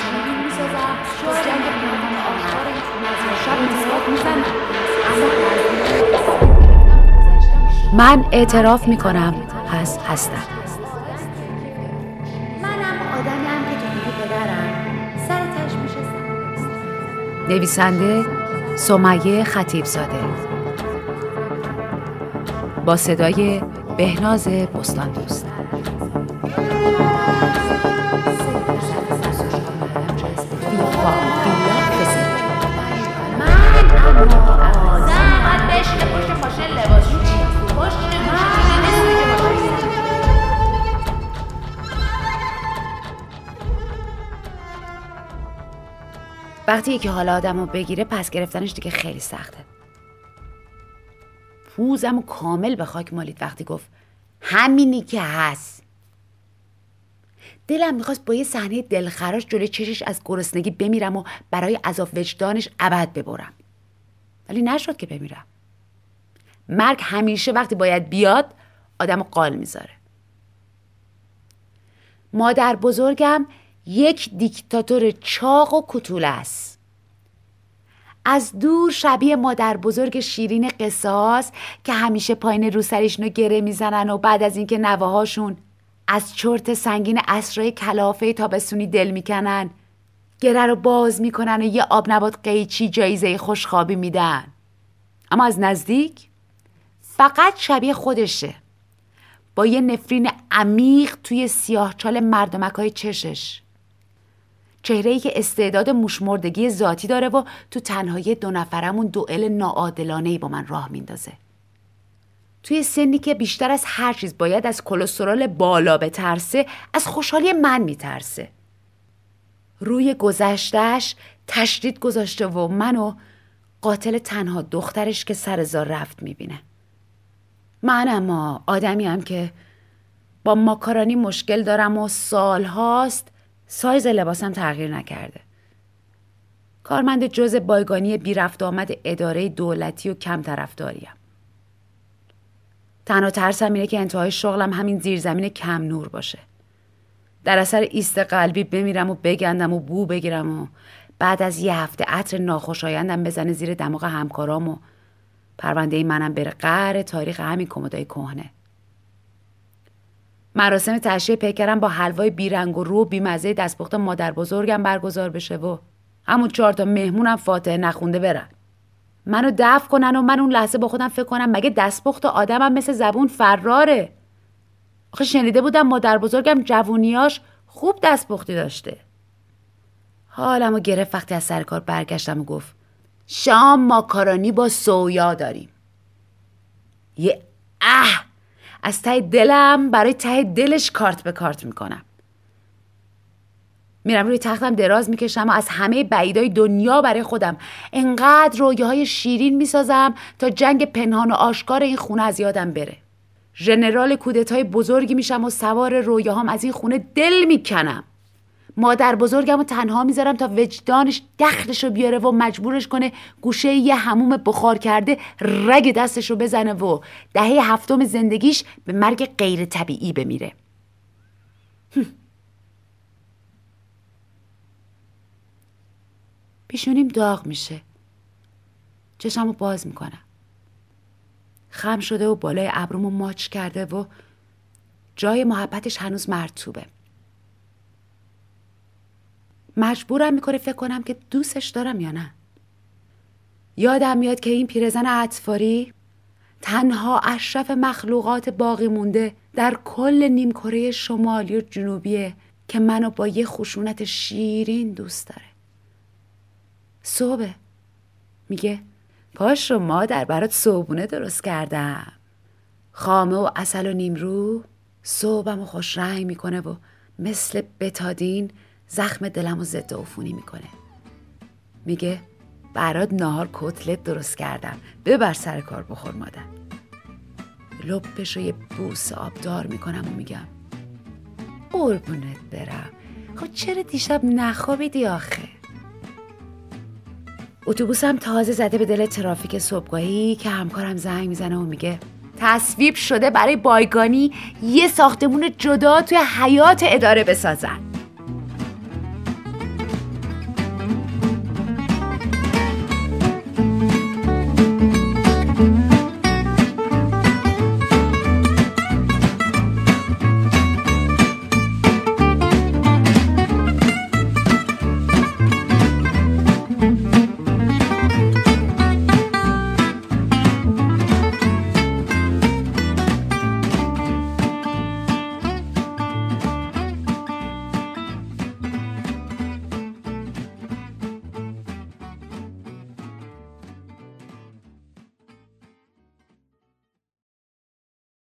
شیرین می‌سازم جنگ آشکار شب می‌زنم من اعتراف می‌کنم پس هستم. منم آدمیم که تو پدرم. سر تش میشستم نویسنده سمیه خطیب زاده با صدای بهناز بستان دوست وقتی که حالا آدم رو بگیره پس گرفتنش دیگه خیلی سخته. پوزم کامل به خاک مالید وقتی گفت همینی که هست. دلم می‌خواست با یه صحنه دلخراش جلوی چشش از گرسنگی بمیرم و برای عذاب وجدانش ابد ببرم. ولی نشد که بمیرم. مرگ همیشه وقتی باید بیاد آدم قال می‌ذاره. مادر بزرگم یک دیکتاتور چاق و کتول است. از دور شبیه مادر بزرگ شیرین قصاص که همیشه پایین رو سریشونو گره می‌زنن و بعد از اینکه نواهاشون از چرت سنگین اسرای کلافه تابستونی دل می‌کنن. گره رو باز می‌کنن و یه آب نبات قیچی جایزه خوشخوابی میدن. اما از نزدیک فقط شبیه خودشه. با یه نفرین عمیق توی سیاهچال مردمک های چشش. چهره ای که استعداد موشمردگی ذاتی داره و تو تنهایی دو نفرمون دوئل ناعادلانه ای با من راه میندازه. توی سنی که بیشتر از هر چیز باید از کلسترول بالا بترسه از خوشحالی من میترسه. روی گذشتش تشدید گذاشته و منو قاتل تنها دخترش که سر زار رفت می‌بینه. من اما آدمی هم که با ماکارانی مشکل دارم و سال هاست سایز لباسم تغییر نکرده. کارمند جز بایگانی بی رفت آمد اداره دولتی و کم طرفداریم تنها ترسم اینه که انتهای شغلم همین زیرزمین کم نور باشه. در اثر ایست قلبی بمیرم و بگندم و بو بگیرم و بعد از یه هفته عطر ناخوشایندم بزنه زیر دماغ همکارام و پرونده منم بره قهر تاریخ همین کمدای کهنه. مراسم تشریه پیکرم با حلوای بیرنگ و رو بیمزه دستپخت مادر بزرگم برگزار بشه و همون چهار تا مهمونم فاتحه نخونده برن. منو دفع کنن و من اون لحظه با خودم فکر کنم مگه دستپخت آدمم مثل زبون فراره. آخه شنیده بودم مادر بزرگم جوونیاش خوب دستپختی داشته. حالمو گرفت وقتی از سر کار برگشتم و گفت شام ماکارونی با سویا داریم. یه اه! از ته دلم برای ته دلش کارت به کارت می‌کنم. میرم روی تختم دراز می‌کشم و از همه بعیدای دنیا برای خودم. انقدر رویاهای شیرین می‌سازم تا جنگ پنهان و آشکار این خونه از یادم بره. ژنرال کودتای بزرگی میشم و سوار رویاهام از این خونه دل می‌کنم. مادر بزرگم رو تنها می‌ذارم تا وجدانش دخلش رو بیاره و مجبورش کنه گوشه یه هموم بخار کرده رگ دستش رو بزنه و دهه هفتم زندگیش به مرگ غیر طبیعی بمیره. پیشونیم داغ میشه. چشم رو باز می‌کنم. خم شده و بالای ابرومو ماچ کرده و جای محبتش هنوز مرتوبه. مجبورم می‌کنه فکر کنم که دوستش دارم یا نه. یادم میاد که این پیرزن اطفاری تنها اشرف مخلوقات باقی مونده در کل نیمکره شمالی و جنوبیه که منو با یه خشونت شیرین دوست داره. صبح میگه پاش رو مادر برات صبونه درست کردم. خامه و اصل و نیمرو صبحم و خوش رنگ می‌کنه و مثل بتادین زخم دلم و ضد عفونی می‌کنه. میگه برات نهار کتلت درست کردم. ببر سر کار بخور مادر. لپش رو یه بوس آبدار می‌کنم و میگم قربونت برم. خب چرا دیشب نخوابیدی آخه؟ اتوبوسم تازه زده به دل ترافیک صبحگاهی که همکارم زنگ می‌زنه و میگه تصویب شده برای بایگانی یه ساختمون جدا توی حیات اداره بسازن.